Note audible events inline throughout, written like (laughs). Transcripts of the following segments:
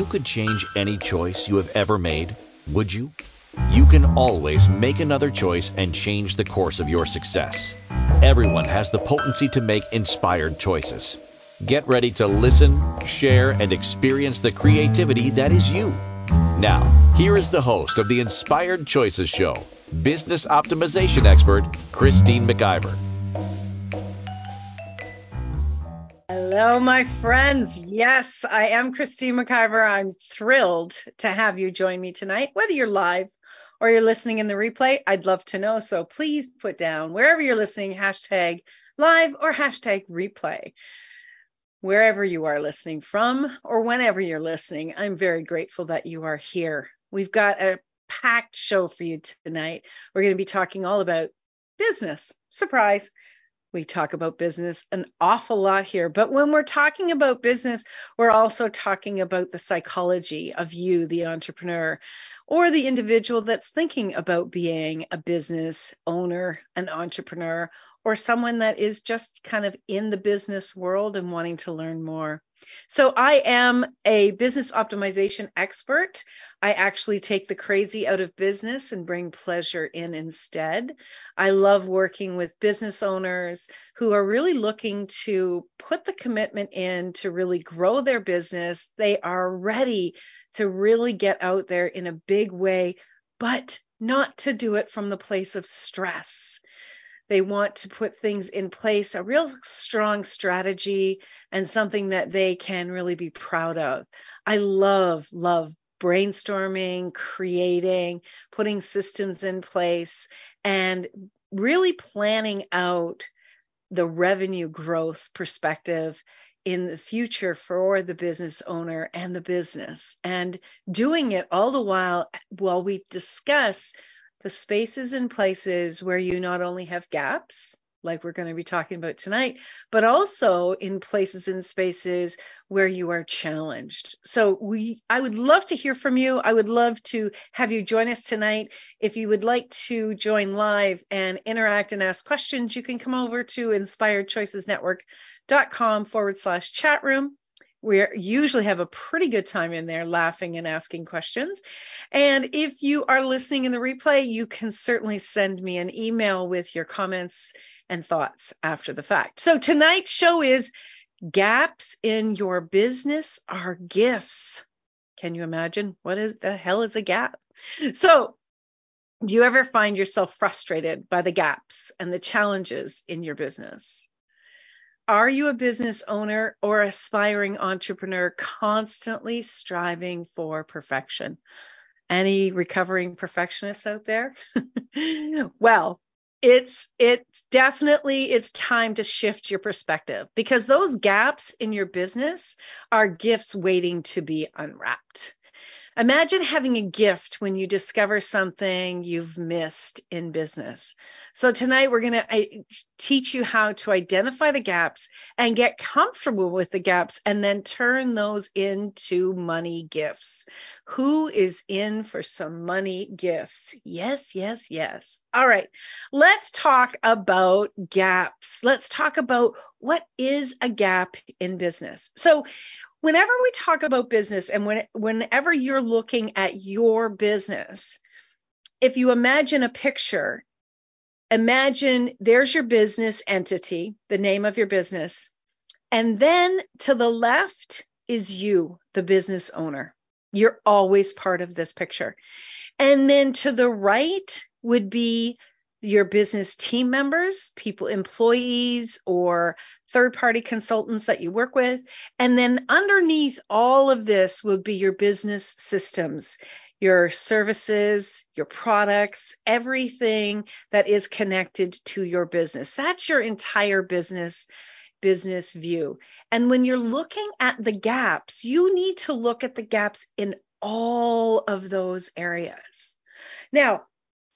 you could change any choice you have ever made, would you? You can always make another choice and change the course of your success. Everyone has the potency to make inspired choices. Get ready to listen, share, and experience the creativity that is you. Now, here is the host of the Inspired Choices Show, business optimization expert, Christine McIver. Hello, my friends. Yes, I am Christine McIver. I'm thrilled to have you join me tonight, whether you're live or you're listening in the replay, I'd love to know. So please put down wherever you're listening, hashtag live or hashtag replay. Wherever you are listening from or whenever you're listening, I'm very grateful that you are here. We've got a packed show for you tonight. We're going to be talking all about business. Surprise. We talk about business an awful lot here. But when we're talking about business, we're also talking about the psychology of you, the entrepreneur or the individual that's thinking about being a business owner, an entrepreneur, or someone that is just kind of in the business world and wanting to learn more. So I am a business optimization expert. I actually take the crazy out of business and bring pleasure in instead. I love working with business owners who are really looking to put the commitment in to really grow their business. They are ready to really get out there in a big way, but not to do it from the place of stress. They want to put things in place, a real strong strategy and something that they can really be proud of. I love, love brainstorming, creating, putting systems in place, and really planning out the revenue growth perspective in the future for the business owner and the business and doing it all the while while we discuss the spaces and places where you not only have gaps like we're going to be talking about tonight but also in places and spaces where you are challenged. So we i would love to hear from you. I would love to have you join us tonight. If you would like to join live and interact and ask questions you can come over to inspired choices network dot com forward slash chat room. We usually have a pretty good time in there laughing and asking questions. And if you are listening in the replay, you can certainly send me an email with your comments and thoughts after the fact. So tonight's show is gaps in your business are gifts. Can you imagine what is the hell is a gap? So do you ever find yourself frustrated by the gaps and the challenges in your business? Are you a business owner or aspiring entrepreneur constantly striving for perfection? Any recovering perfectionists out there? (laughs) well, it's it's definitely it's time to shift your perspective because those gaps in your business are gifts waiting to be unwrapped. Imagine having a gift when you discover something you've missed in business. So tonight we're going to teach you how to identify the gaps and get comfortable with the gaps and then turn those into money gifts. Who is in for some money gifts? Yes, yes, yes. All right. Let's talk about gaps. Let's talk about what is a gap in business. So whenever we talk about business and when, whenever you're looking at your business, if you imagine a picture, imagine there's your business entity, the name of your business, and then to the left is you, the business owner. You're always part of this picture. And then to the right would be your business team members, people, employees, or third party consultants that you work with. And then underneath all of this will be your business systems, your services, your products, everything that is connected to your business. That's your entire business business view. And when you're looking at the gaps, you need to look at the gaps in all of those areas. Now,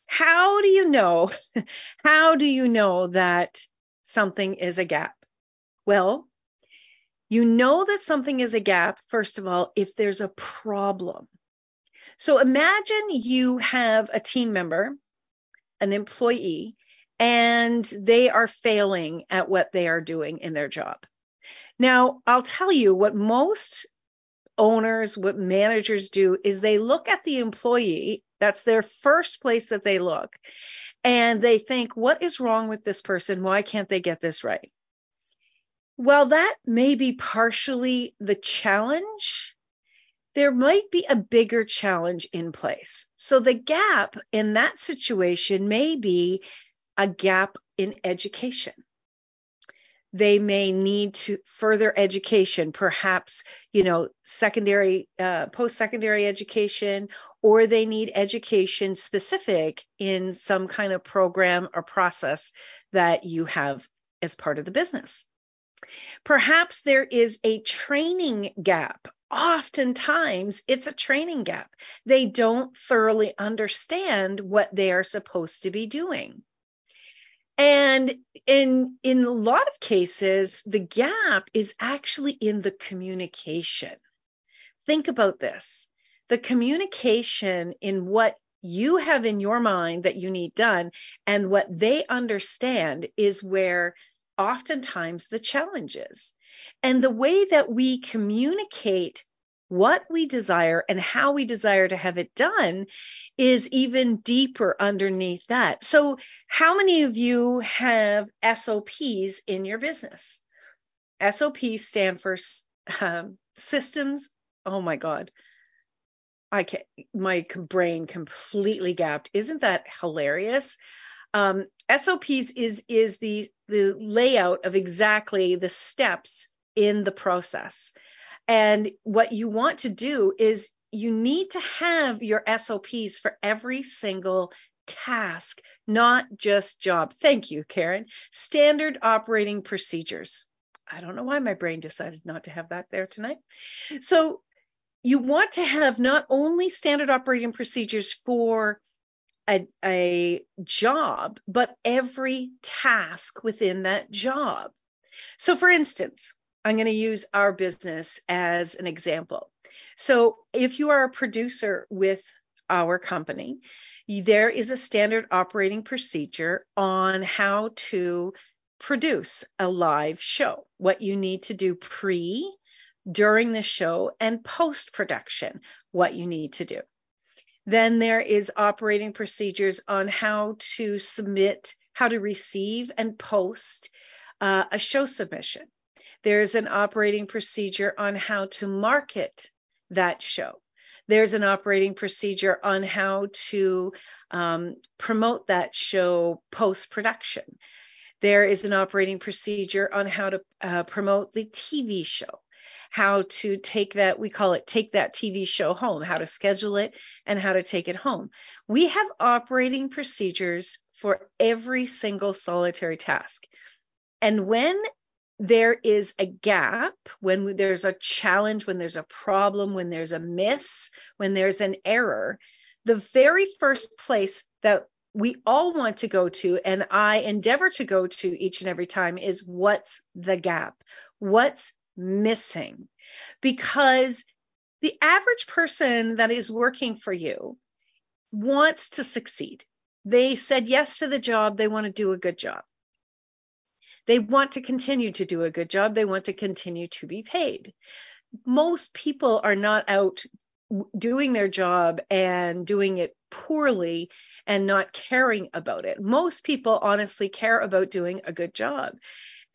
how do you know (laughs) how do you know that something is a gap? Well, you know that something is a gap, first of all, if there's a problem. So imagine you have a team member, an employee, and they are failing at what they are doing in their job. Now, I'll tell you what most owners, what managers do is they look at the employee. That's their first place that they look. And they think, what is wrong with this person? Why can't they get this right? Well, that may be partially the challenge. There might be a bigger challenge in place. So the gap in that situation may be a gap in education they may need to further education, perhaps, you know, secondary, uh, post secondary education, or they need education specific in some kind of program or process that you have as part of the business. Perhaps there is a training gap. Oftentimes, it's a training gap. They don't thoroughly understand what they are supposed to be doing. And in in a lot of cases, the gap is actually in the communication. Think about this. The communication in what you have in your mind that you need done and what they understand is where oftentimes the challenges. And the way that we communicate what we desire and how we desire to have it done is even deeper underneath that. So, how many of you have SOPs in your business? SOPs stand for um, systems. Oh my God. I can't, my brain completely gapped. Isn't that hilarious? Um, SOPs is is the the layout of exactly the steps in the process. And what you want to do is you need to have your SOPs for every single task, not just job. Thank you, Karen. Standard operating procedures. I don't know why my brain decided not to have that there tonight. So you want to have not only standard operating procedures for a, a job, but every task within that job. So, for instance, I'm going to use our business as an example. So, if you are a producer with our company, there is a standard operating procedure on how to produce a live show, what you need to do pre, during the show, and post production, what you need to do. Then there is operating procedures on how to submit, how to receive and post uh, a show submission. There's an operating procedure on how to market that show. There's an operating procedure on how to um, promote that show post production. There is an operating procedure on how to uh, promote the TV show, how to take that, we call it take that TV show home, how to schedule it and how to take it home. We have operating procedures for every single solitary task. And when there is a gap when there's a challenge, when there's a problem, when there's a miss, when there's an error, the very first place that we all want to go to, and I endeavor to go to each and every time, is what's the gap? What's missing? Because the average person that is working for you wants to succeed. They said yes to the job, they want to do a good job. They want to continue to do a good job. They want to continue to be paid. Most people are not out doing their job and doing it poorly and not caring about it. Most people honestly care about doing a good job.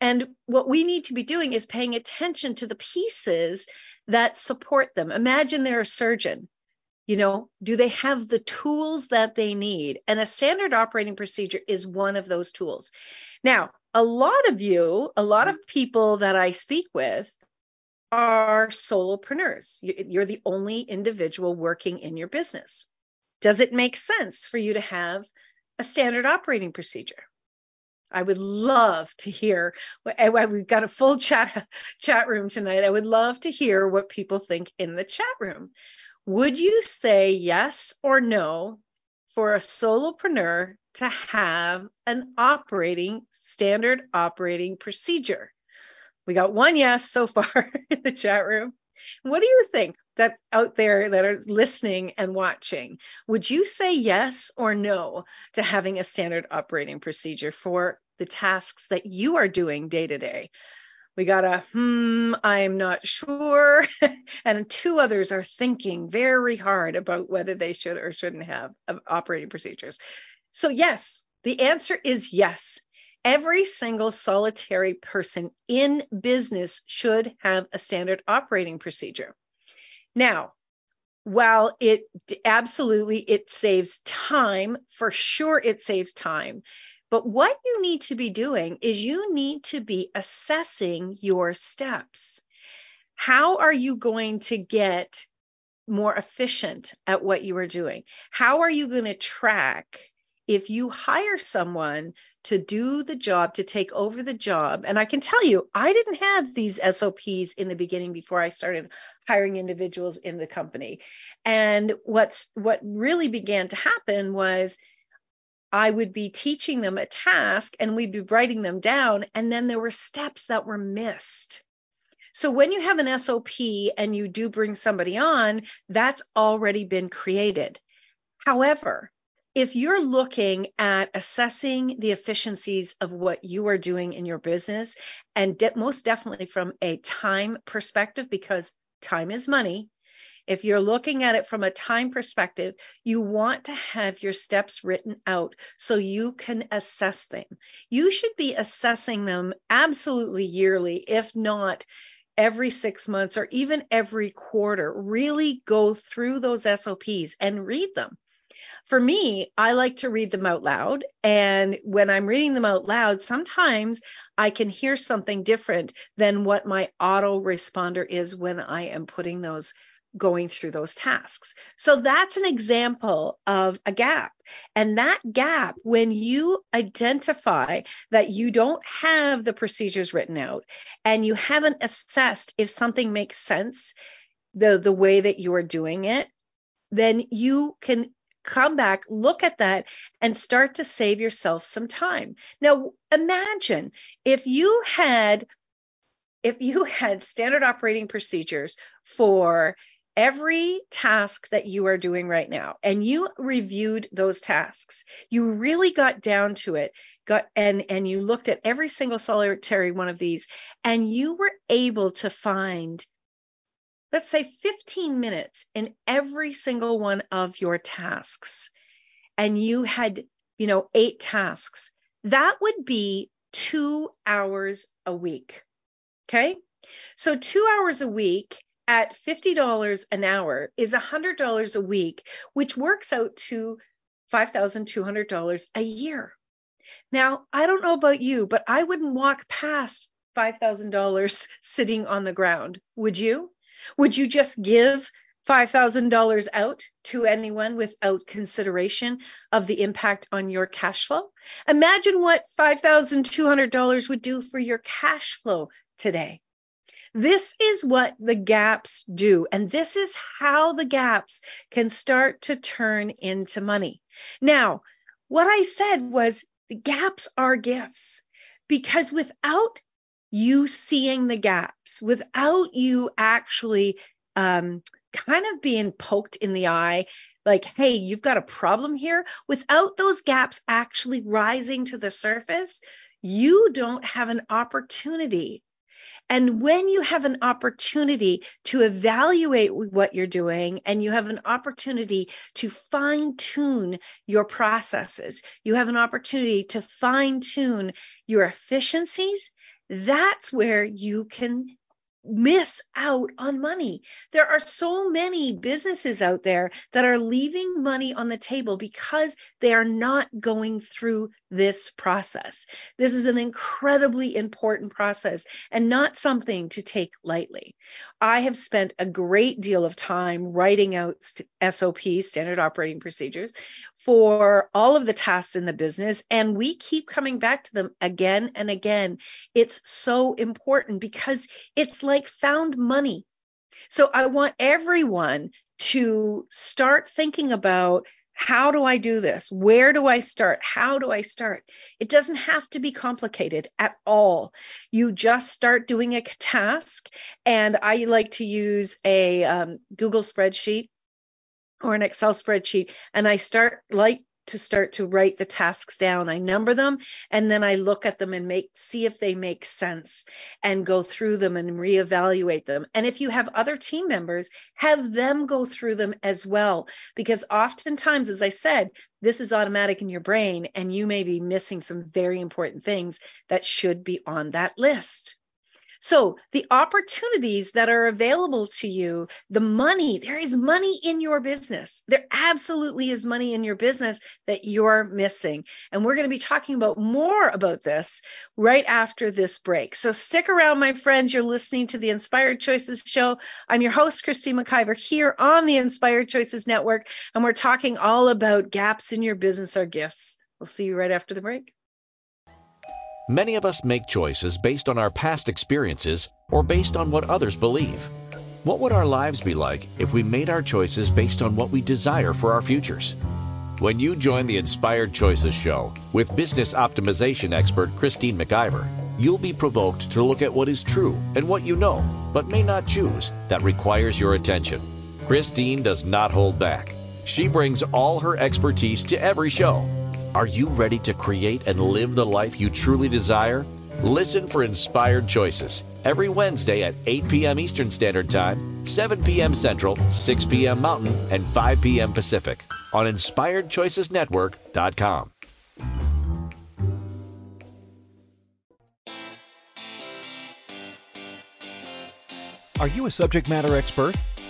And what we need to be doing is paying attention to the pieces that support them. Imagine they're a surgeon. You know, do they have the tools that they need? And a standard operating procedure is one of those tools. Now, a lot of you, a lot of people that I speak with are solopreneurs. You're the only individual working in your business. Does it make sense for you to have a standard operating procedure? I would love to hear. We've got a full chat (laughs) chat room tonight. I would love to hear what people think in the chat room. Would you say yes or no for a solopreneur to have an operating standard operating procedure. We got one yes so far (laughs) in the chat room. What do you think that out there that are listening and watching? Would you say yes or no to having a standard operating procedure for the tasks that you are doing day to day? we got a hmm, I'm not sure. (laughs) and two others are thinking very hard about whether they should or shouldn't have operating procedures. So, yes, the answer is yes. Every single solitary person in business should have a standard operating procedure. Now, while it absolutely it saves time, for sure it saves time. But what you need to be doing is you need to be assessing your steps. How are you going to get more efficient at what you are doing? How are you going to track if you hire someone to do the job, to take over the job. And I can tell you, I didn't have these SOPs in the beginning before I started hiring individuals in the company. And what's what really began to happen was I would be teaching them a task and we'd be writing them down, and then there were steps that were missed. So when you have an SOP and you do bring somebody on, that's already been created. However, if you're looking at assessing the efficiencies of what you are doing in your business, and de- most definitely from a time perspective, because time is money, if you're looking at it from a time perspective, you want to have your steps written out so you can assess them. You should be assessing them absolutely yearly, if not every six months or even every quarter. Really go through those SOPs and read them for me, I like to read them out loud. And when I'm reading them out loud, sometimes I can hear something different than what my auto responder is when I am putting those going through those tasks. So that's an example of a gap. And that gap, when you identify that you don't have the procedures written out and you haven't assessed if something makes sense, the, the way that you are doing it, then you can come back, look at that, and start to save yourself some time. Now, imagine if you had if you (laughs) had standard operating procedures for every task that you are doing right now and you reviewed those tasks you really got down to it got and and you looked at every single solitary one of these and you were able to find let's say 15 minutes in every single one of your tasks. And you had you know eight tasks. That would be 2 hours a week okay? So 2 hours a week at $50 an hour is $100 a week which works out to $5200 a year. Now i don't know about you but i wouldn't walk past $5000 (laughs) sitting on the ground would you would you just give $5,000 out to anyone without consideration of the impact on your cash flow? Imagine what $5,200 would do for your cash flow today. This is what the gaps do, and this is how the gaps can start to turn into money. Now, what I said was the gaps are gifts because without you seeing the gaps without you actually um, kind of being poked in the eye like hey you've got a problem here. Without those gaps actually rising to the surface you don't have an opportunity. And when you have an opportunity to evaluate what you're doing and you have an opportunity to fine tune your processes, you have an opportunity to fine tune your efficiencies that's where you can miss out on money. There are so many businesses out there that are leaving money on the table because they are not going through this process. This is an incredibly important process and not something to take lightly. I have spent a great deal of time writing out SOPs, standard operating procedures, for all of the tasks in the business. And we keep coming back to them again and again. It's so important because it's like found money. So I want everyone to start thinking about how do I do this? Where do I start? How do I start? It doesn't have to be complicated at all. You just start doing a task. And I like to use a um, Google spreadsheet or an Excel spreadsheet, and I start like to start to write the tasks down. I number them and then I look at them and make see if they make sense and go through them and reevaluate them. And if you have other team members, have them go through them as well because oftentimes as I said, this is automatic in your brain and you may be missing some very important things that should be on that list. So the opportunities that are available to you, the money, there is money in your business. There absolutely is money in your business that you're missing. And we're going to be talking about more about this right after this break. So stick around, my friends. You're listening to the Inspired Choices Show. I'm your host, Christine McIver, here on the Inspired Choices Network. And we're talking all about gaps in your business or gifts. We'll see you right after the break. Many of us make choices based on our past experiences or based on what others believe. What would our lives be like if we made our choices based on what we desire for our futures? When you join the Inspired Choices Show with business optimization expert Christine McIver, you'll be provoked to look at what is true and what you know, but may not choose, that requires your attention. Christine does not hold back. She brings all her expertise to every show are you ready to create and live the life you truly desire? Listen for Inspired Choices every Wednesday at 8 p.m. Eastern Standard Time, 7 p.m. Central, 6 p.m. Mountain, and 5 p.m. Pacific on InspiredChoicesNetwork.com. Are you a subject matter expert?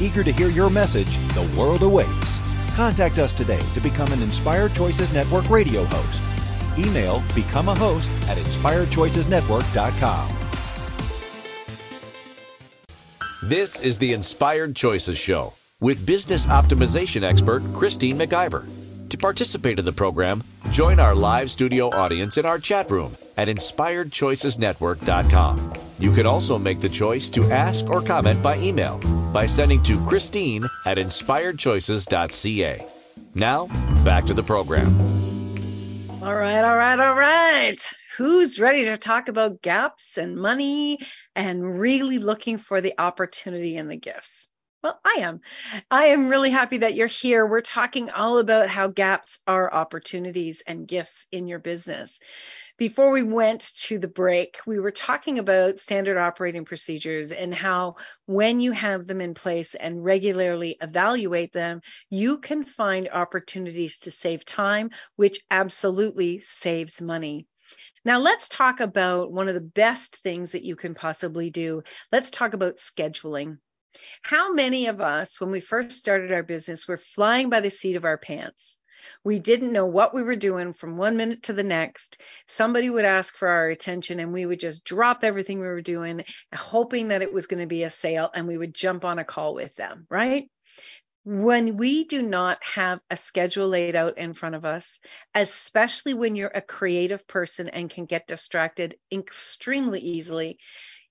Eager to hear your message, the world awaits. Contact us today to become an Inspired Choices Network radio host. Email become a host at inspiredchoicesnetwork.com. This is the Inspired Choices Show with business optimization expert Christine McIver. To participate in the program, join our live studio audience in our chat room at inspiredchoicesnetwork.com. You can also make the choice to ask or comment by email by sending to Christine at inspiredchoices.ca. Now, back to the program. All right, all right, all right. Who's ready to talk about gaps and money and really looking for the opportunity and the gifts? Well, I am. I am really happy that you're here. We're talking all about how gaps are opportunities and gifts in your business. Before we went to the break, we were talking about standard operating procedures and how when you have them in place and regularly evaluate them, you can find opportunities to save time, which absolutely saves money. Now, let's talk about one of the best things that you can possibly do. Let's talk about scheduling. How many of us, when we first started our business, were flying by the seat of our pants? We didn't know what we were doing from one minute to the next. Somebody would ask for our attention and we would just drop everything we were doing, hoping that it was going to be a sale and we would jump on a call with them, right? When we do not have a schedule laid out in front of us, especially when you're a creative person and can get distracted extremely easily,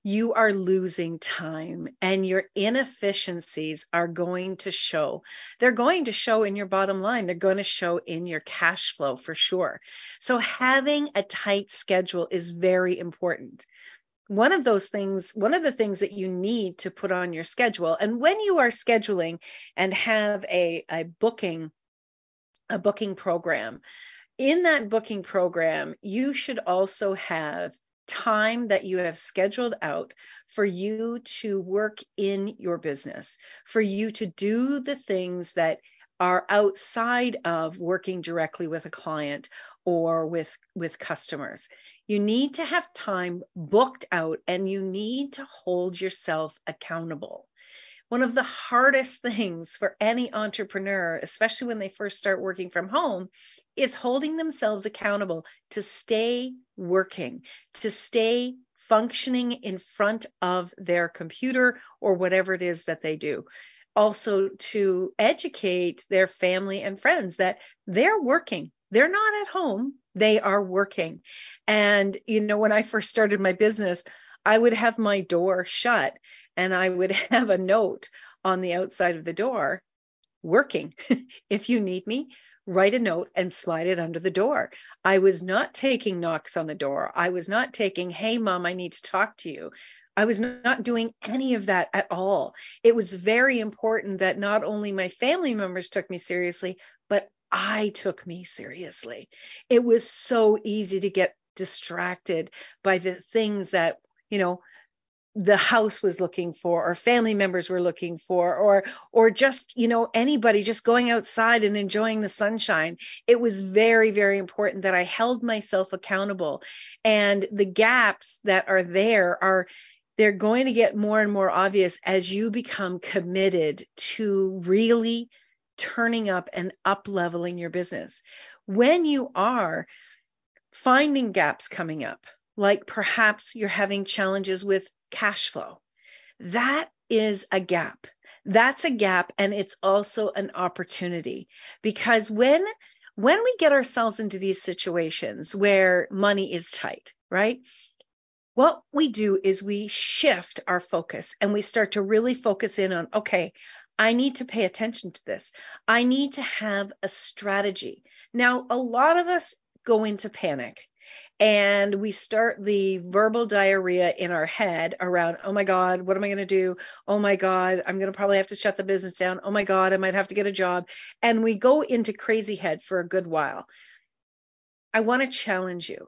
you are losing time and your inefficiencies are going to show. They're going to show in your bottom line. They're going to show in your cash flow for sure. So having a tight schedule is very important. One of those things, one of the things that you need to put on your schedule, and when you are scheduling and have a, a booking, a booking program, in that booking program, you should also have time that you have scheduled out for you to work in your business, for you to do the things that are outside of working directly with a client or with with customers. You need to have time booked out and you need to hold yourself accountable. One of the hardest things for any entrepreneur, especially when they first start working from home, is holding themselves accountable to stay working, to stay functioning in front of their computer or whatever it is that they do. Also, to educate their family and friends that they're working, they're not at home, They are working. And, you know, when I first started my business, I would have my door shut and I would (laughs) have a note on the outside of the door working. (laughs) if you need me, write a note and slide it under the door. I was not taking knocks on the door. I was not taking, hey, mom, I need to talk to you. I was not doing any of that at all. It was very important that not only my family members took me seriously, but I took me seriously. It was so easy to get distracted by the things that, you know, the house was looking for or family members were looking for or or just you know anybody just going outside and enjoying the sunshine it was very very important that i held myself accountable. And the gaps that are there are they're going to get more and more obvious as you become committed to really turning up and up leveling your business. When you are finding gaps coming up like perhaps you're having challenges with cash flow. That is a gap. That's a gap and it's also an opportunity because when when we get ourselves into these situations where money is tight, right? What we do is we shift our focus and we start to really focus in on okay, I need to pay attention to this. I need to have a strategy. Now, a lot of us go into panic and we start the verbal diarrhea in our head around oh my god what am i going to do? Oh my god i'm going to probably have to shut the business down. Oh my god i might have to get a job. And we go into crazy head for a good while. I want to challenge you.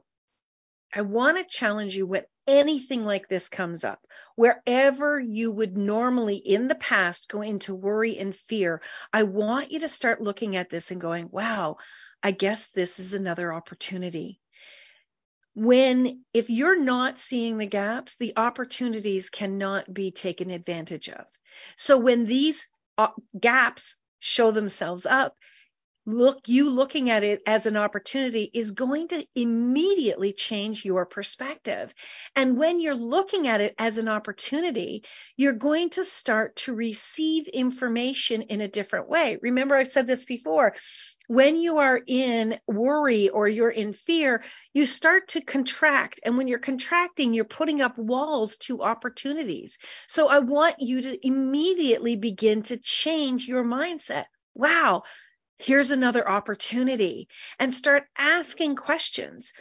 I want to challenge you when anything like this comes up. Wherever you would normally in the past go into worry and fear i want you to start looking at this and going wow i guess this is another opportunity when if you're not seeing the gaps the opportunities cannot be taken advantage of. So when these uh, gaps show themselves up look you looking at it as an opportunity is going to immediately change your perspective. And when you're looking at it as an opportunity you're going to start to receive information in a different way. Remember i said this before when you are in worry or you're in fear, you start to contract. And when you're contracting, you're putting up walls to opportunities. So I want you to immediately begin to change your mindset. Wow, here's another opportunity. And start asking questions.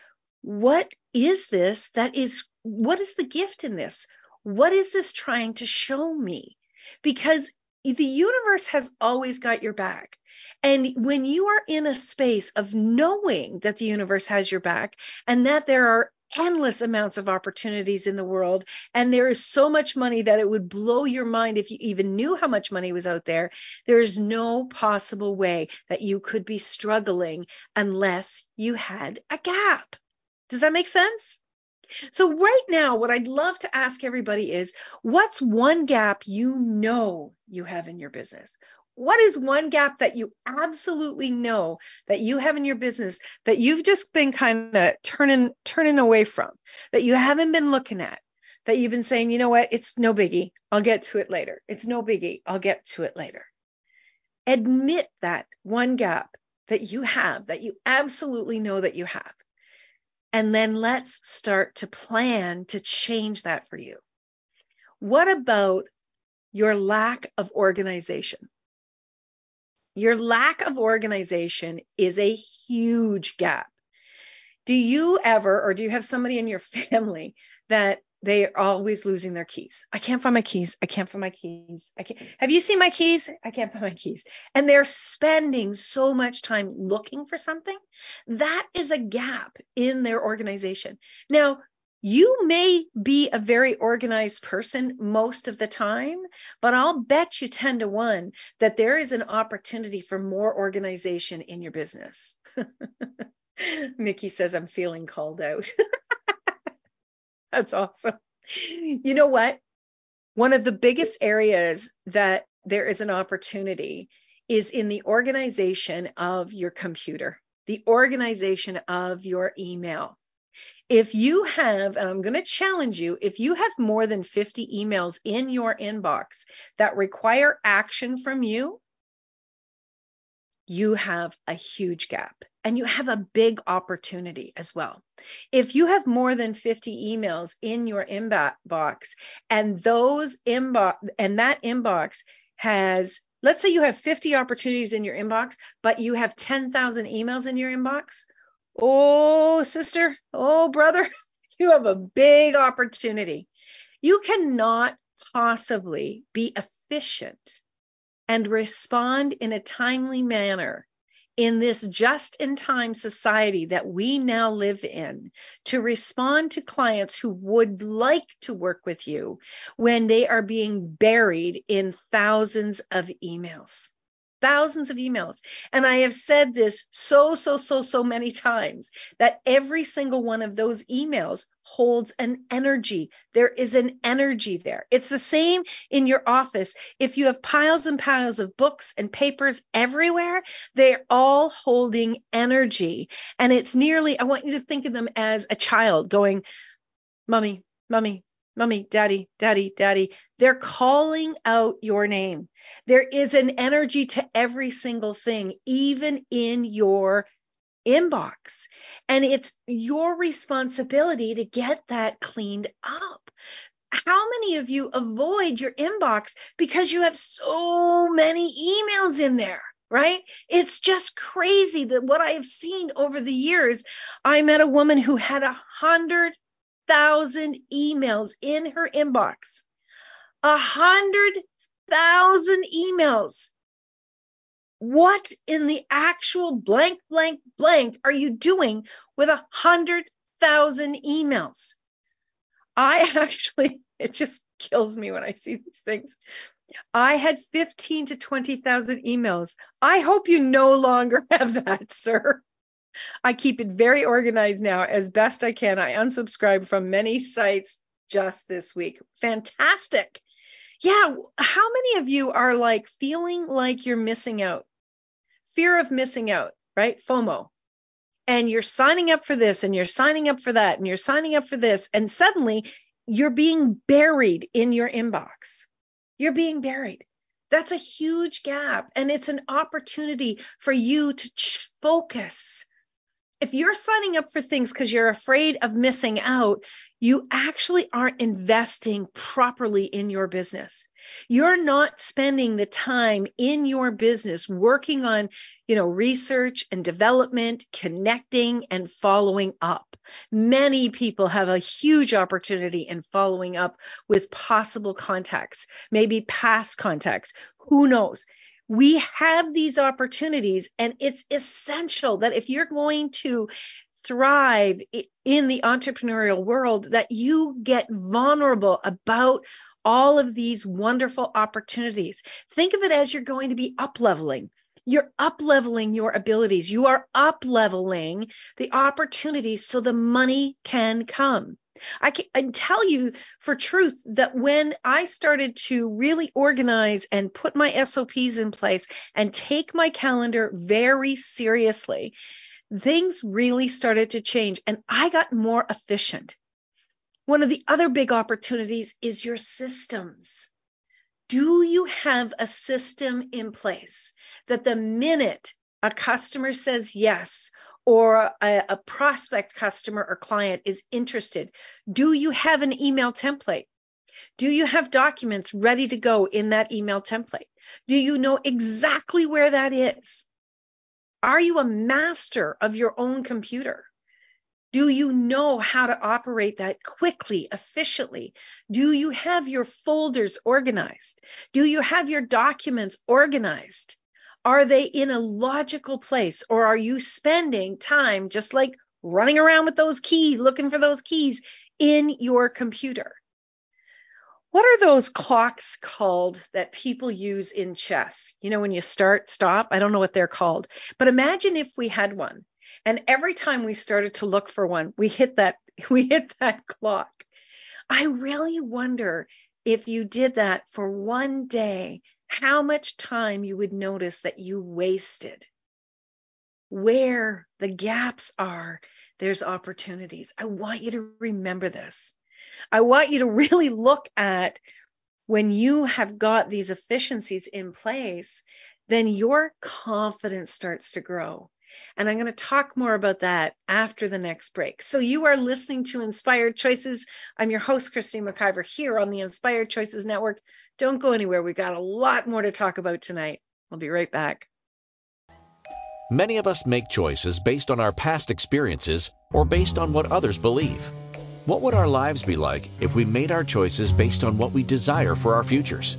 What is this that is, what is the gift in this? What is this trying to show me? Because the universe has always got your back. And when you are in a space of knowing that the universe has your back and that there are endless amounts of opportunities in the world and there is so much money that it would blow your mind if you even knew how much money was out there there is no possible way that you could be struggling unless you had a gap does that make sense so right now what i'd love to ask everybody is what's one gap you know you have in your business? What is one gap that you absolutely know that you have in your business that you've just been kind of turning turning away from that you haven't been looking at that you've been saying you know what? It's no biggie. I'll get to it later. It's no biggie. I'll get to it later. Admit that one gap that you have that you absolutely know that you have and then let's start to plan to change that for you what about your lack of organization your lack of organization is a huge gap. Do you ever, or do you have somebody in your (laughs) family that they are always losing their keys? I can't find my keys. I can't find my keys. I can't. Have you seen my keys? I can't find my keys. And they're spending so much time looking for something. That is a gap in their organization. Now, you may be a very organized person most of the time, but I'll bet you 10 to 1 that there is an opportunity for more organization in your business. (laughs) Mickey says, I'm feeling called out. (laughs) (laughs) That's awesome. You know what? One of the biggest areas that there is an opportunity is in the organization of your computer, the organization of your email if you have, and I'm going to challenge you, if you have more than 50 emails in your inbox that require action from you, you have a huge gap. And you have a big opportunity as well. If you have more than 50 emails in your inbox and those inbox and that inbox has let's say you have 50 opportunities in your inbox but you have 10,000 emails in your inbox, oh sister, oh brother, (laughs) you have a big opportunity. You cannot possibly be efficient and respond in a timely manner in this just in time society that we now live in to respond to clients who would like to work with you when they are being buried in thousands of emails thousands of emails. And I have said this so, so, so, so many times that every single one of those emails holds an energy. There is an energy there. It's the same in your office. If you have piles and piles of books and papers everywhere, they're all holding energy. And it's nearly, I want you to think of them as a child going, Mummy, Mummy, Mummy, Daddy, Daddy, Daddy. They're calling out your name. There is an energy to every single thing, even in your inbox. And it's your responsibility to get that cleaned up. How many of you avoid your inbox because you have so many emails in there? Right? It's just crazy that what I have seen over the years. I met a woman who had a hundred thousand emails in her inbox. A hundred thousand emails. What in the actual blank, blank, blank are you doing with a hundred thousand emails? I (laughs) actually, it just kills me when I see these things. I had 15 to 20,000 emails. I hope you no longer (laughs) have that, sir. I keep it very organized now as best I can. I unsubscribed from many sites just this week. Fantastic. Yeah. How many of you are like feeling like you're missing out? Fear of missing out, right? FOMO. And you're signing up for this and you're signing up for that and you're signing up for this. And suddenly you're being buried in your inbox. You're being buried. That's a huge gap. And it's an opportunity for you to focus if you're signing up for things because you're afraid of missing out, you actually aren't investing properly in your business. You're not spending the time in your business working on, you know, research and development, connecting and following up. Many people have a huge opportunity in following up with possible contacts, maybe past contacts. Who knows? We have these opportunities and it's essential that if you're going to thrive in the entrepreneurial world that you get vulnerable about all of these wonderful opportunities. Think of it as you're going to be up leveling you're up leveling your abilities. You are up leveling the opportunities so the money can come I can, tell you for truth that when I started to really organize and put my SOPs in place and take my calendar very seriously, things really started to change and I got more efficient. One of the other big opportunities is your systems. Do you have a system in place that the minute a customer says yes or a, a prospect customer or client is interested, do you have an email template? Do you have documents ready to go in that email template? Do you know exactly where that is? Are you a master of your own computer? Do you know how to operate that quickly, efficiently? Do you have your folders organized? Do you have your documents organized? Are they in a logical place or are you spending time just like running around with those keys, looking for those keys in your computer? What are those clocks called that people use in chess? You know, when you start, stop, I don't know what they're called, but imagine if we had one. And every time we started to look for one, we hit that (laughs) we hit that clock. I really wonder if you did that for one day how much time you would notice that you wasted. Where the gaps are, there's opportunities. I want you to remember this. I want you to really look at when you have got these efficiencies in place, then your confidence starts to grow. And I'm going to talk more about that after the next break. So you are listening to Inspired Choices. I'm your host, Christine McIver, here on the Inspired Choices Network. Don't go anywhere. We've got a lot more to talk about tonight. I'll be right back. Many of us make choices based on our past experiences or based on what others believe. What would our lives be like if we made our choices based on what we desire for our futures?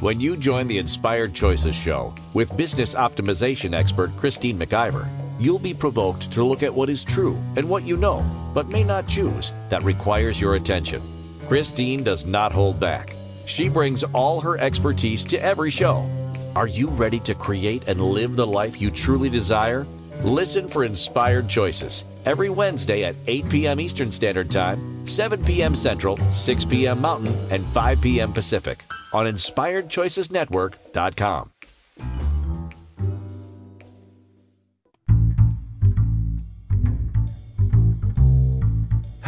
When you join the Inspired Choices show with business optimization expert Christine McIver, you'll be provoked to look at what is true and what you know, but may not choose, that requires your attention. Christine does not hold back. She brings all her expertise to every show. Are you ready to create and live the life you truly desire? Listen for Inspired Choices every Wednesday at 8 p.m. Eastern Standard Time, 7 p.m. Central, 6 p.m. Mountain, and 5 p.m. Pacific on InspiredChoicesNetwork.com.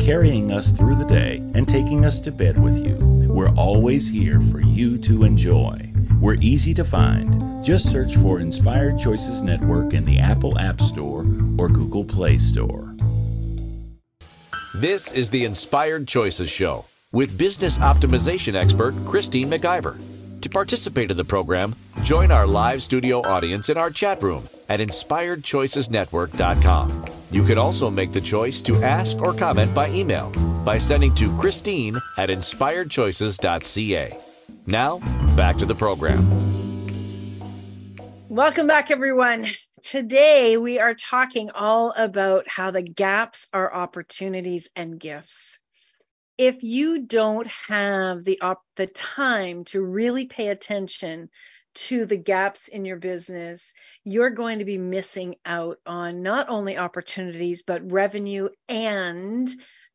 carrying us through the day, and taking us to bed with you, we're always here for you to enjoy. We're easy to find. Just search for Inspired Choices Network in the Apple App Store or Google Play Store. This is the Inspired Choices Show with business optimization expert Christine McIver. To participate in the program, join our live studio audience in our chat room at inspiredchoicesnetwork.com. You can also make the choice to ask or comment by email by sending to Christine at inspiredchoices.ca. Now, back to the program. Welcome back, everyone. Today, we are talking all about how the gaps are opportunities and gifts. If you don't have the, op- the time to really pay attention to the gaps in your business, you're going to be missing out on not only opportunities, but revenue and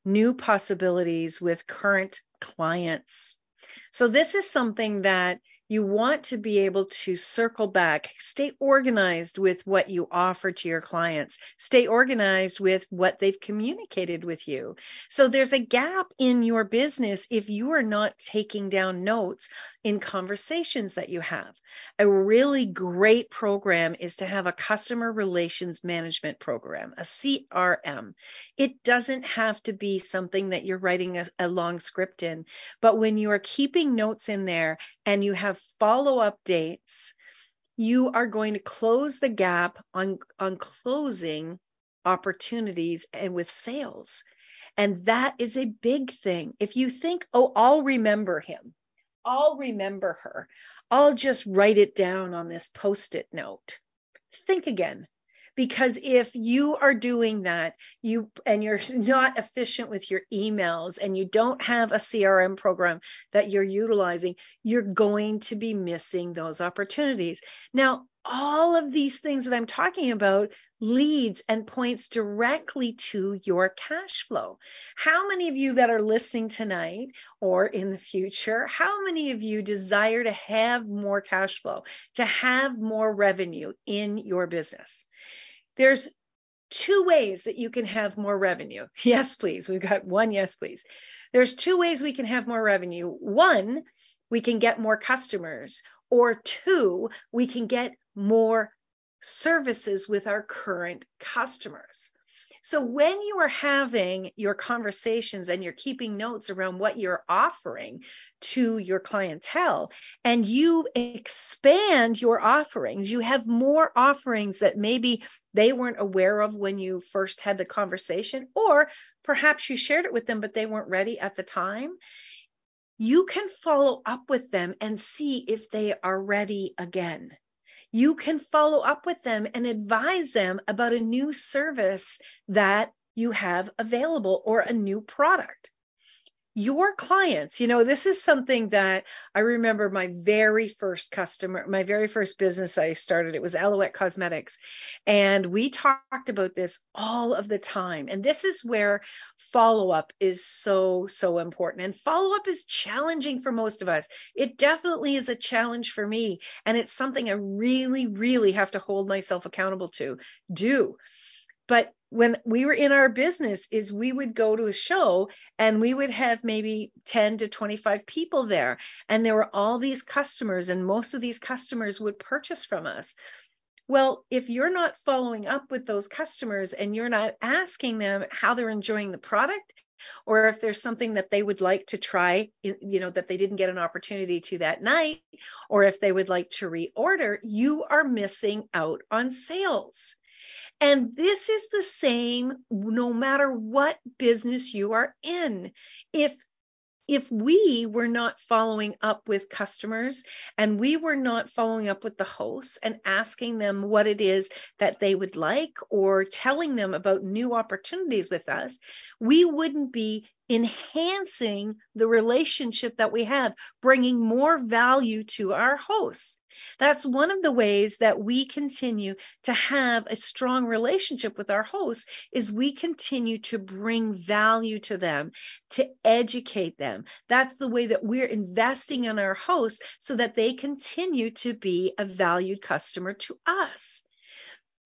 new possibilities with current clients. So, this is something that you want to be able to circle back, stay organized with what you offer to your clients, stay organized with what they've communicated with you. So there's a gap in your business if you are not taking down notes in conversations that you have. A really great program is to have a customer relations management program, a CRM. It doesn't have to be something that you're writing a, a long script in, but when you are keeping notes in there and you have follow up dates, you are going to close the gap on, on closing opportunities and with sales. And that is a big thing. If you think, oh, I'll remember him, I'll remember her, I'll just write it down on this post it note. Think again because if you are doing that you and you're not efficient with your emails and you don't have a crm program that you're utilizing you're going to be missing those opportunities now all of these things that i'm talking about leads and points directly to your cash flow. How many of you that are listening tonight or in the future, how many of you desire to have more cash flow, to have more revenue in your business? There's two ways that you can have more revenue. (laughs) Yes, please. We've got one yes, please. There's two ways we can have more revenue. One, we can get more customers, or two, we can get more services with our current customers. So when you are having your conversations and you're keeping notes around what you're offering to your clientele and you expand your offerings, you have more offerings that maybe they weren't aware of when you first had the conversation, or perhaps you shared it with them, but they weren't ready at the time. You can follow up with them and see if they are ready again you can follow up with them and advise them about a new service that you have available or a new product. Your clients, you know, this is something that I remember my very first customer, my very first business I started, it was Alouette Cosmetics. And we talked about this all of the time. And this is where follow up is so, so important. And follow up is challenging for most of us. It definitely is a challenge for me. And it's something I really, really have to hold myself accountable to do. But when we were in our business is we would go to a show and we would have maybe 10 to 25 people there and there were all these customers and most of these customers would purchase from us well, if you're not following up with those customers and you're not asking them how they're enjoying the product, or if there's something that they would like to try, you know, that they didn't get an opportunity to that night, or if they would like to reorder, you are missing out on sales. And this is the same no matter what business you are in. If if we were not following up with customers and we were not following up with the hosts and asking them what it is that they would like or telling them about new opportunities with us, we wouldn't be enhancing the relationship that we have, bringing more value to our hosts. That's one of the ways that we continue to have a strong relationship with our hosts is we continue to bring value to them, to educate them. That's the way that we're investing in our hosts so that they continue to be a valued customer to us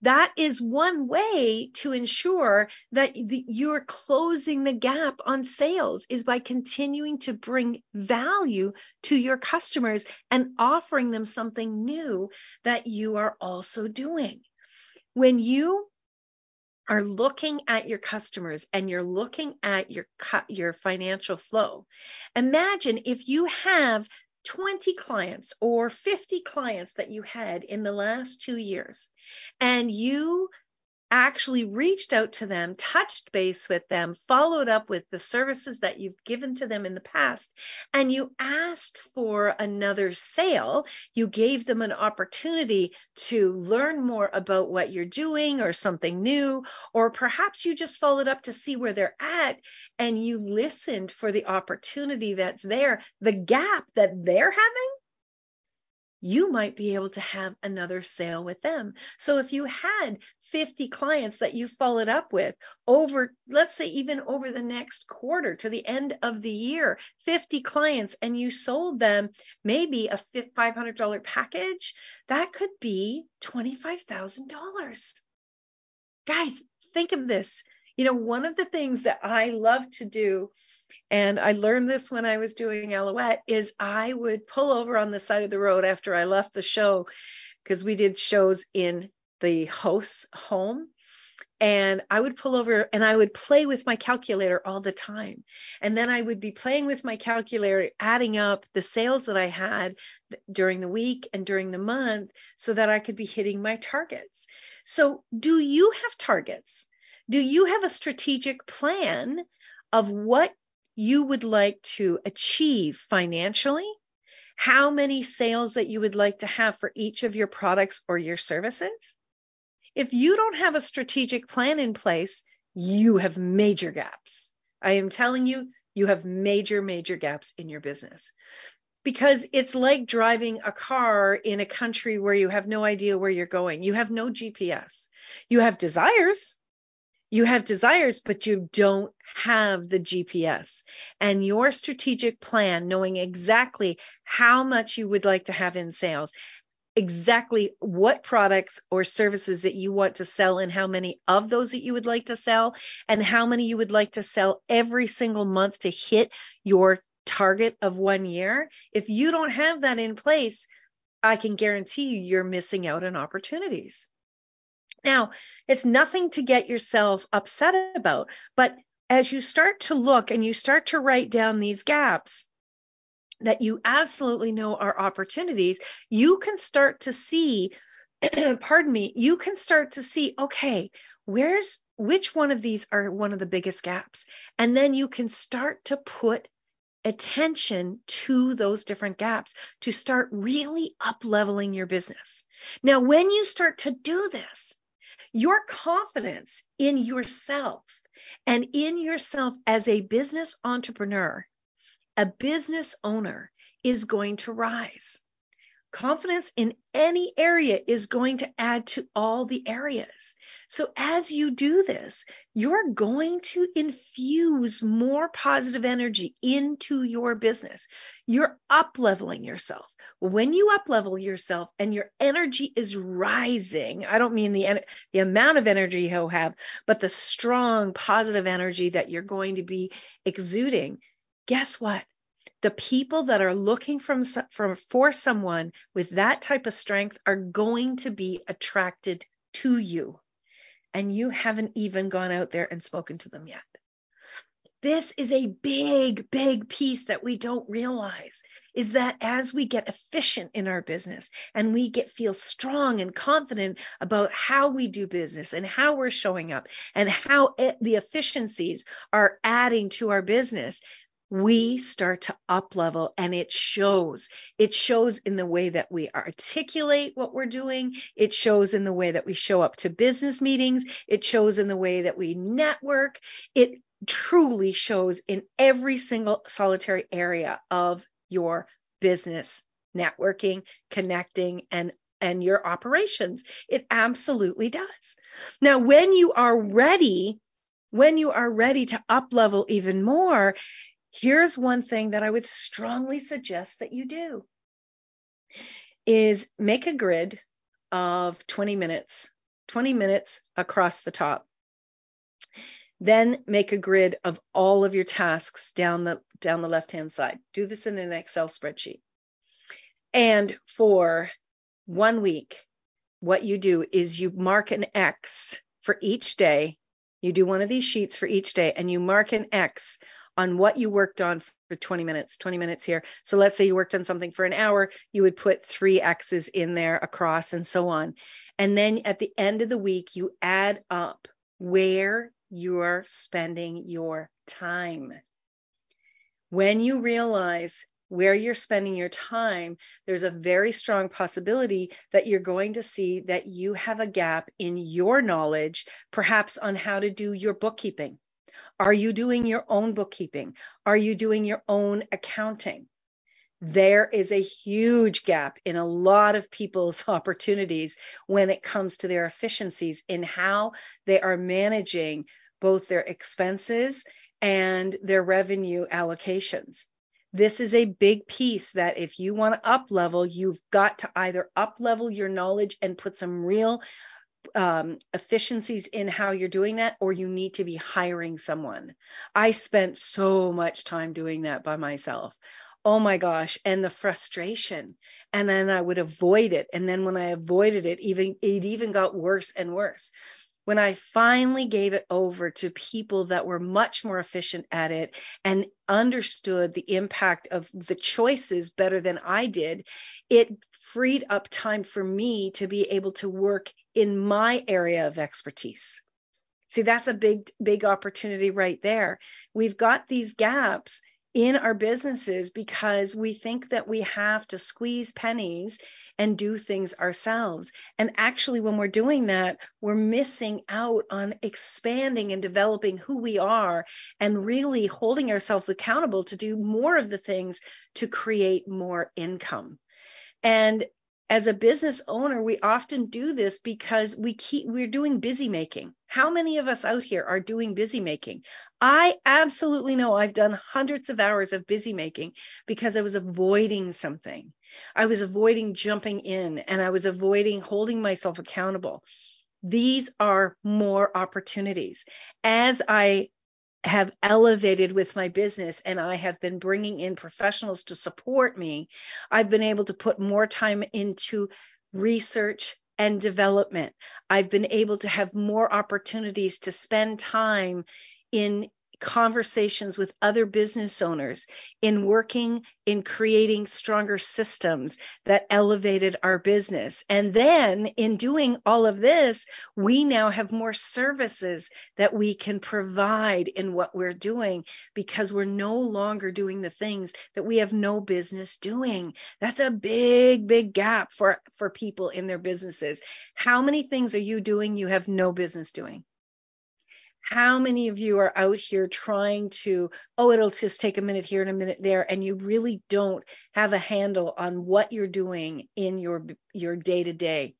that is one way to ensure that the, you're closing the gap on sales is by continuing to bring value to your customers and offering them something new that you are also doing. When you are looking at your customers and you're looking at your your financial flow imagine if you have 20 clients or 50 clients that you had in the last two years, and you actually reached out to them, touched base with them, followed up with the services that you've given to them in the past, and you asked for another sale, you gave them an opportunity to learn more about what you're doing or something new, or perhaps you just followed up to see where they're at and you listened for the opportunity that's there, the gap that they're having you might be able to have another sale with them. So if you had 50 clients that you followed up with over, let's say, even over the next quarter to the end of the year, 50 clients, and you sold them maybe a $500 package, that could be $25,000. Guys, think of this. You know, one of the things that I love to do and I learned this when I was doing Alouette is I would pull over on the side of the road after I left the show because we did shows in the host's home and I would pull over and I would play with my calculator all the time. And then I would be playing with my calculator, adding up the sales that I had during the week and during the month so that I could be hitting my targets. So, do you have targets? Do you have a strategic plan of what you would like to achieve financially, how many sales that you would like to have for each of your products or your services. If you don't have a strategic plan in place, you have major gaps. I am telling you, you have major, major gaps in your business because it's like driving a car in a country where you have no idea where you're going. You have no GPS. You have desires. You have desires, but you don't have the GPS and your strategic plan, knowing exactly how much you would like to have in sales, exactly what products or services that you want to sell and how many of those that you would like to sell and how many you would like to sell every single month to hit your target of one year. If you don't have that in place, I can guarantee you you're missing out on opportunities. Now, it's nothing to get yourself upset about, but as you start to look and you start to write down these gaps that you absolutely know are opportunities, you can start to see, (clears throat) pardon me, you can start to see, okay, where's which one of these are one of the biggest gaps? And then you can start to put attention to those different gaps to start really up leveling your business. Now, when you start to do this, your confidence in yourself and in yourself as a business entrepreneur, a business owner is going to rise. Confidence in any area is going to add to all the areas. So as you do this, you're going to infuse more positive energy into your business. You're up leveling yourself. When you up level yourself and your energy is rising, I don't mean the, the amount of energy you'll have, but the strong positive energy that you're going to be exuding. Guess what? The people that are looking from, from for someone with that type of strength are going to be attracted to you and you haven't even gone out there and spoken to them yet. This is a big, big piece that we don't realize is that as we get efficient in our business and we get feel strong and confident about how we do business and how we're showing up and how it, the efficiencies are adding to our business we start to up level and it shows. It shows in the way that we articulate what we're doing. It shows in the way that we show up to business meetings. It shows in the way that we network. It truly shows in every single solitary area of your business networking, connecting, and and your operations. It absolutely does. Now, when you are ready, when you are ready to up level even more, here's one thing that I would strongly suggest that you do is make a grid of 20 minutes, 20 minutes across the top. Then make a grid of all of your tasks down the down the left-hand side. Do this in an Excel spreadsheet. And for one week, what you do is you mark an X for each day. You do one of these sheets for each day and you mark an X on what you worked on for 20 minutes, 20 minutes here. So let's say you worked on something for an hour, you would put three X's in there across and so on. And then at the end of the week, you add up where you're spending your time. When you realize where you're spending your time, there's a very strong possibility that you're going to see that you have a gap in your knowledge, perhaps on how to do your bookkeeping are you doing your own bookkeeping? Are you doing your own accounting? There is a huge gap in a lot of people's (laughs) opportunities when it comes to their efficiencies in how they are managing both their expenses and their revenue allocations. This is a big piece that if you want to up level, you've got to either up level your knowledge and put some real um, efficiencies in how you're doing that, or you need to be hiring someone. I spent so much time doing that by myself. Oh my gosh. And the frustration. And then I would avoid it. And then when I avoided it, even it even got worse and worse. When I finally gave it over to people that were much more efficient at it and understood the impact of the choices better than I did, it freed up time for me to be able to work in my area of expertise. See, that's a big, big opportunity right there. We've got these gaps in our businesses because we think that we have to squeeze pennies and do things ourselves. And actually, when we're doing that, we're missing out on expanding and developing who we are and really holding ourselves accountable to do more of the things to create more income. And as a business owner, we often do this because we keep we're doing busy making. How many of us out here are doing busy making? I absolutely know I've done hundreds of hours of busy making because I was avoiding something. I was avoiding jumping in and I was avoiding holding myself accountable. These are more opportunities. As I have elevated with my business and I have been bringing in professionals to support me, I've been able to put more time into research and development. I've been able to have more opportunities to spend time in conversations with other business owners, in working in creating stronger systems that elevated our business. And then in doing all of this, we now have more services that we can provide in what we're doing because we're no longer doing the things that we have no business doing. That's a big, big gap for, for people in their businesses. How many things are you doing you have no business doing? How many of you are out here trying to oh it'll just take a minute here and a minute there and you really don't have a handle on what you're doing in your your day to day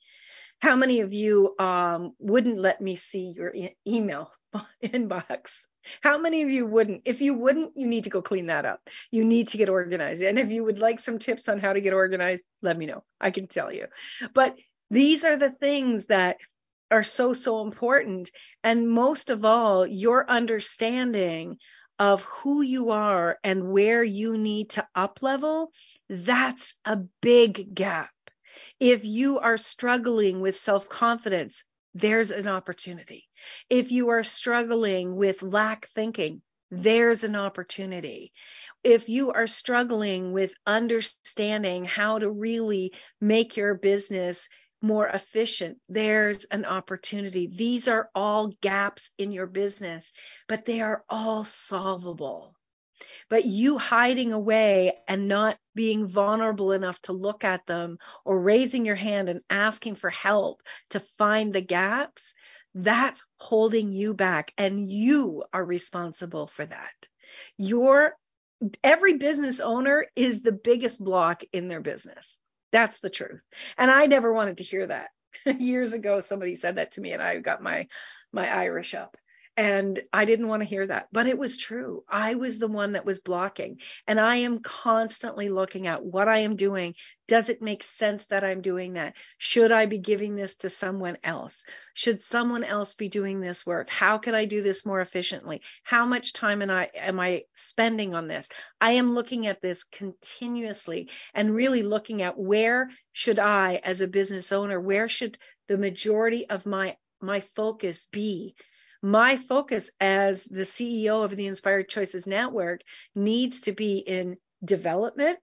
How many of you um, wouldn't let me see your e- email (laughs) inbox? How many of you wouldn't? If you wouldn't, you need to go clean that up. You need to get organized. And if you would like some tips on how to get organized, let me know. I can tell you. But these are the things that are so, so important. And most of all, your understanding of who you are and where you need to up level, that's a big gap. If you are struggling with self confidence, there's an opportunity. If you are struggling with lack thinking, there's an opportunity. If you are struggling with understanding how to really make your business more efficient, there's an opportunity. These are all gaps in your business, but they are all solvable. But you hiding away and not being vulnerable enough to look at them or raising your hand and asking for help to find the gaps, that's holding you back. And you are responsible for that. Your every business owner is the biggest block in their business. That's the truth. And I never wanted to hear that. (laughs) Years ago, somebody said that to me, and I got my my Irish up. And I didn't want to hear that, but it was true. I was the one that was blocking. And I am constantly looking at what I am doing. Does it make sense that I'm doing that? Should I be giving this to someone else? Should someone else be doing this work? How could I do this more efficiently? How much time am I, am I spending on this? I am looking at this continuously and really looking at where should I, as a business owner, where should the majority of my my focus be my focus as the CEO of the Inspired Choices Network needs to be in development,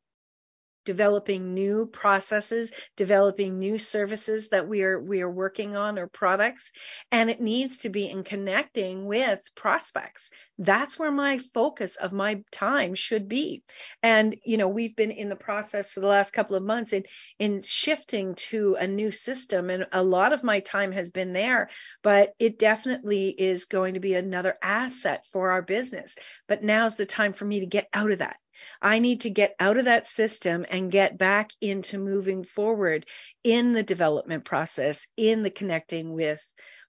developing new processes, developing new services that we are we are working on or products, and it needs to be in connecting with prospects. That's where my focus of my time should be. And you know, we've been in the process for the last couple of months in in shifting to a new system and a lot of my time has been there, but it definitely is going to be another asset for our business. But now's the time for me to get out of that I need to get out of that system and get back into moving forward in the development process, in the connecting with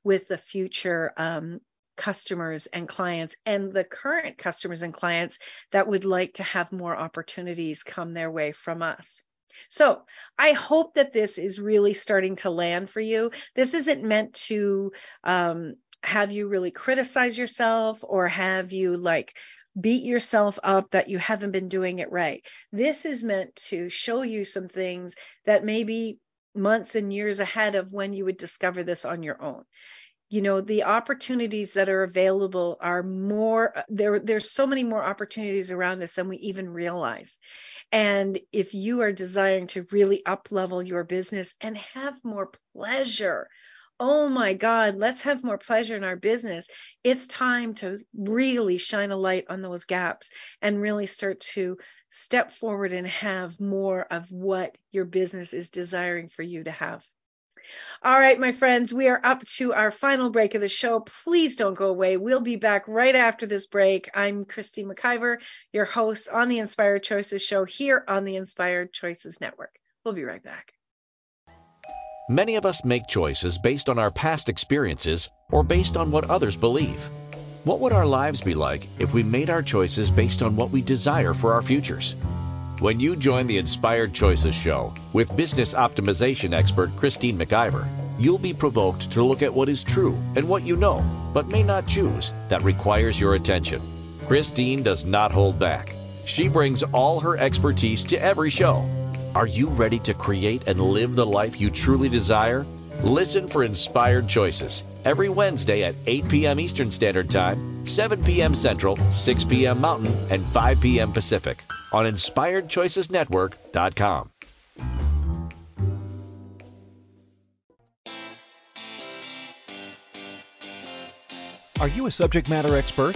with the future um, customers and clients and the current customers and clients that would like to have more opportunities come their way from us. So I hope that this is really starting to land for you. This isn't meant to um, have you really criticize yourself or have you like beat yourself up that you haven't been doing it right. This is meant to show you some things that maybe months and years ahead of when you would discover this on your own. You know, the opportunities that are available are more there there's so many more opportunities around us than we even realize. And if you are desiring to really up level your business and have more pleasure oh my God, let's have more pleasure in our business. It's time to really shine a light on those gaps and really start to step forward and have more of what your business is desiring for you to have. All right, my friends, we are up to our final break of the show. Please don't go away. We'll be back right after this break. I'm Christy McIver, your host on the Inspired Choices show here on the Inspired Choices Network. We'll be right back. Many of us make choices based on our past experiences or based on what others believe. What would our lives be like if we made our choices based on what we desire for our futures? When you join the Inspired Choices show with business optimization expert Christine McIver, you'll be provoked to look at what is true and what you know, but may not choose, that requires your attention. Christine does not hold back. She brings all her expertise to every show are you ready to create and live the life you truly desire? Listen for Inspired Choices every Wednesday at 8 p.m. Eastern Standard Time, 7 p.m. Central, 6 p.m. Mountain, and 5 p.m. Pacific on InspiredChoicesNetwork.com. Are you a subject matter expert?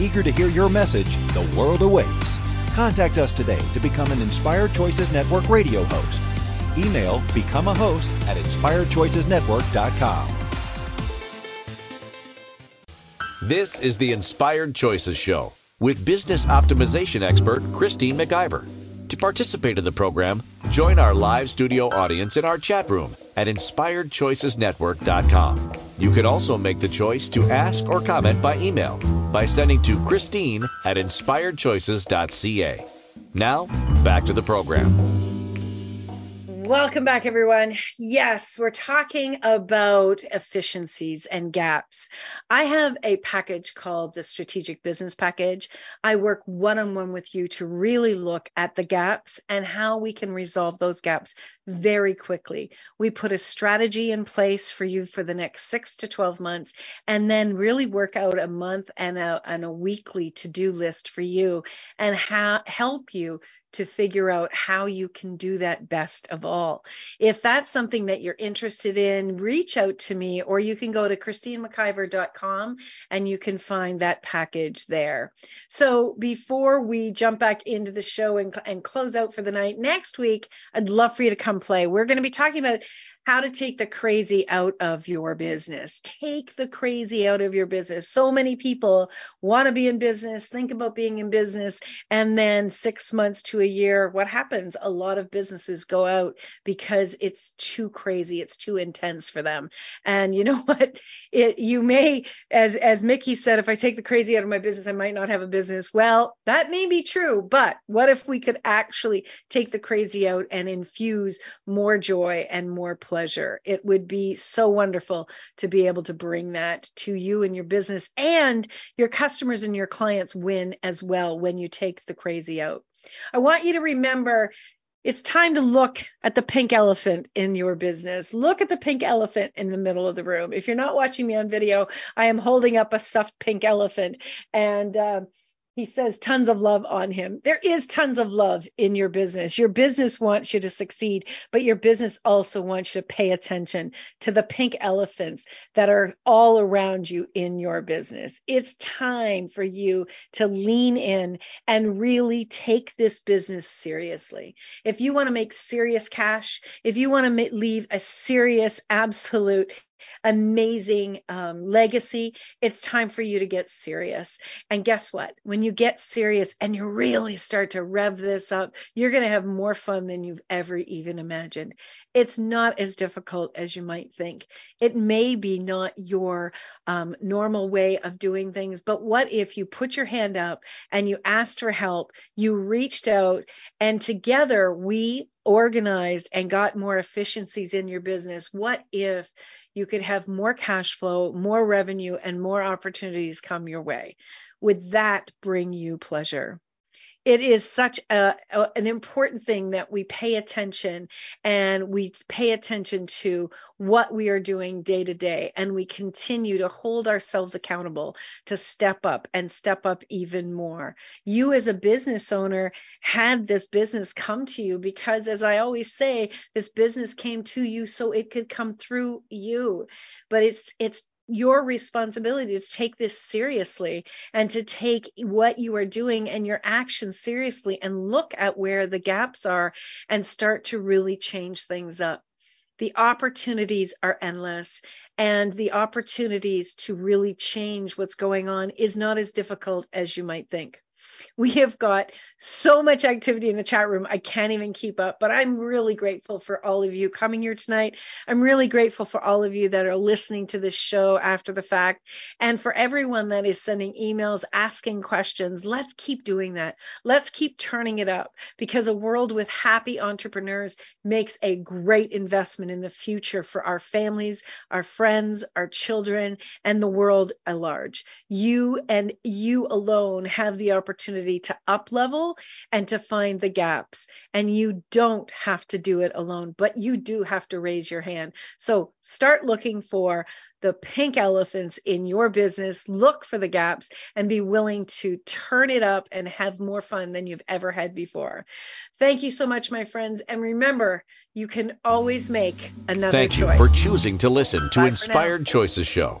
Eager to hear your message, the world awaits. Contact us today to become an Inspired Choices Network radio host. Email become a host at inspiredchoicesnetwork.com. This is the Inspired Choices Show with business optimization expert Christine McIver. To participate in the program, join our live studio audience in our chat room at inspiredchoicesnetwork.com. You can also make the choice to ask or comment by email by sending to Christine at inspiredchoices.ca. Now, back to the program. Welcome back, everyone. Yes, we're talking about efficiencies and gaps. I have a package called the Strategic Business Package. I work one on one with you to really look at the gaps and how we can resolve those gaps very quickly. We put a strategy in place for you for the next six to 12 months, and then really work out a month and a, and a weekly to do list for you and ha- help you to figure out how you can do that best of all. If that's something that you're interested in, reach out to me or you can go to christinemciver.com and you can find that package there. So before we jump back into the show and, and close out for the night, next week, I'd love for you to come play. We're going to be talking about how to take the crazy out of your business. Take the crazy out of your business. So many people want to be in business, think about being in business, and then six months to a year, what happens? A lot of businesses go out because it's too crazy, it's too intense for them. And you (laughs) know what? It, you may, as as Mickey said, if I take the crazy out of my business, I might not have a business. Well, that may be true, but what if we could actually take the crazy out and infuse more joy and more pleasure. It would be so wonderful to be able to bring that to you and your business, and your customers and your clients win as well when you take the crazy out. I want you to remember it's time to look at the pink elephant in your business. Look at the pink elephant in the middle of the room. If you're not watching me on video, I am holding up a stuffed pink elephant. And uh, he says tons of love on him. There is tons of love in your business. Your business wants you to succeed, but your business also wants you to pay attention to the pink elephants that are all around you in your business. It's time for you to lean in and really take this business seriously. If you want to make serious cash, if you want to leave a serious, absolute amazing um, legacy, it's time for you to get serious. And guess what? When you get serious and you really start to rev this up, you're going to have more fun than you've ever even imagined. It's not as difficult as you might think. It may be not your um, normal way of doing things, but what if you put your hand up and you asked for help, you reached out, and together we organized and got more efficiencies in your business? What if you could have more cash flow, more revenue, and more opportunities come your way. Would that bring you pleasure? It is such a, a, an important thing that we pay attention and we pay attention to what we are doing day to day. And we continue to hold ourselves accountable to step up and step up even more. You as a business owner had this business come to you because as i always say this business came to you so it could come through you. But it's it's your responsibility to take this seriously and to take what you are doing and your actions seriously and look at where the gaps are and start to really change things up. The opportunities are endless, and the opportunities to really change what's going on is not as difficult as you might think. We have got so much activity in the chat room. I can't even keep up, but I'm really grateful for all of you coming here tonight. I'm really grateful for all of you that are listening to this show after the fact and for everyone that is sending emails, asking questions. Let's keep doing that. Let's keep turning it up because a world with happy entrepreneurs makes a great investment in the future for our families, our friends, our children, and the world at large. You and you alone have the opportunity opportunity to up level and to find the gaps. And you don't have to do it alone, but you do have to raise your hand. So start looking for the pink elephants in your business, look for the gaps, and be willing to turn it up and have more fun than you've ever had before. Thank you so much, my friends. And remember, you can always make another Thank choice. you for choosing to listen to Bye Inspired Choices Show.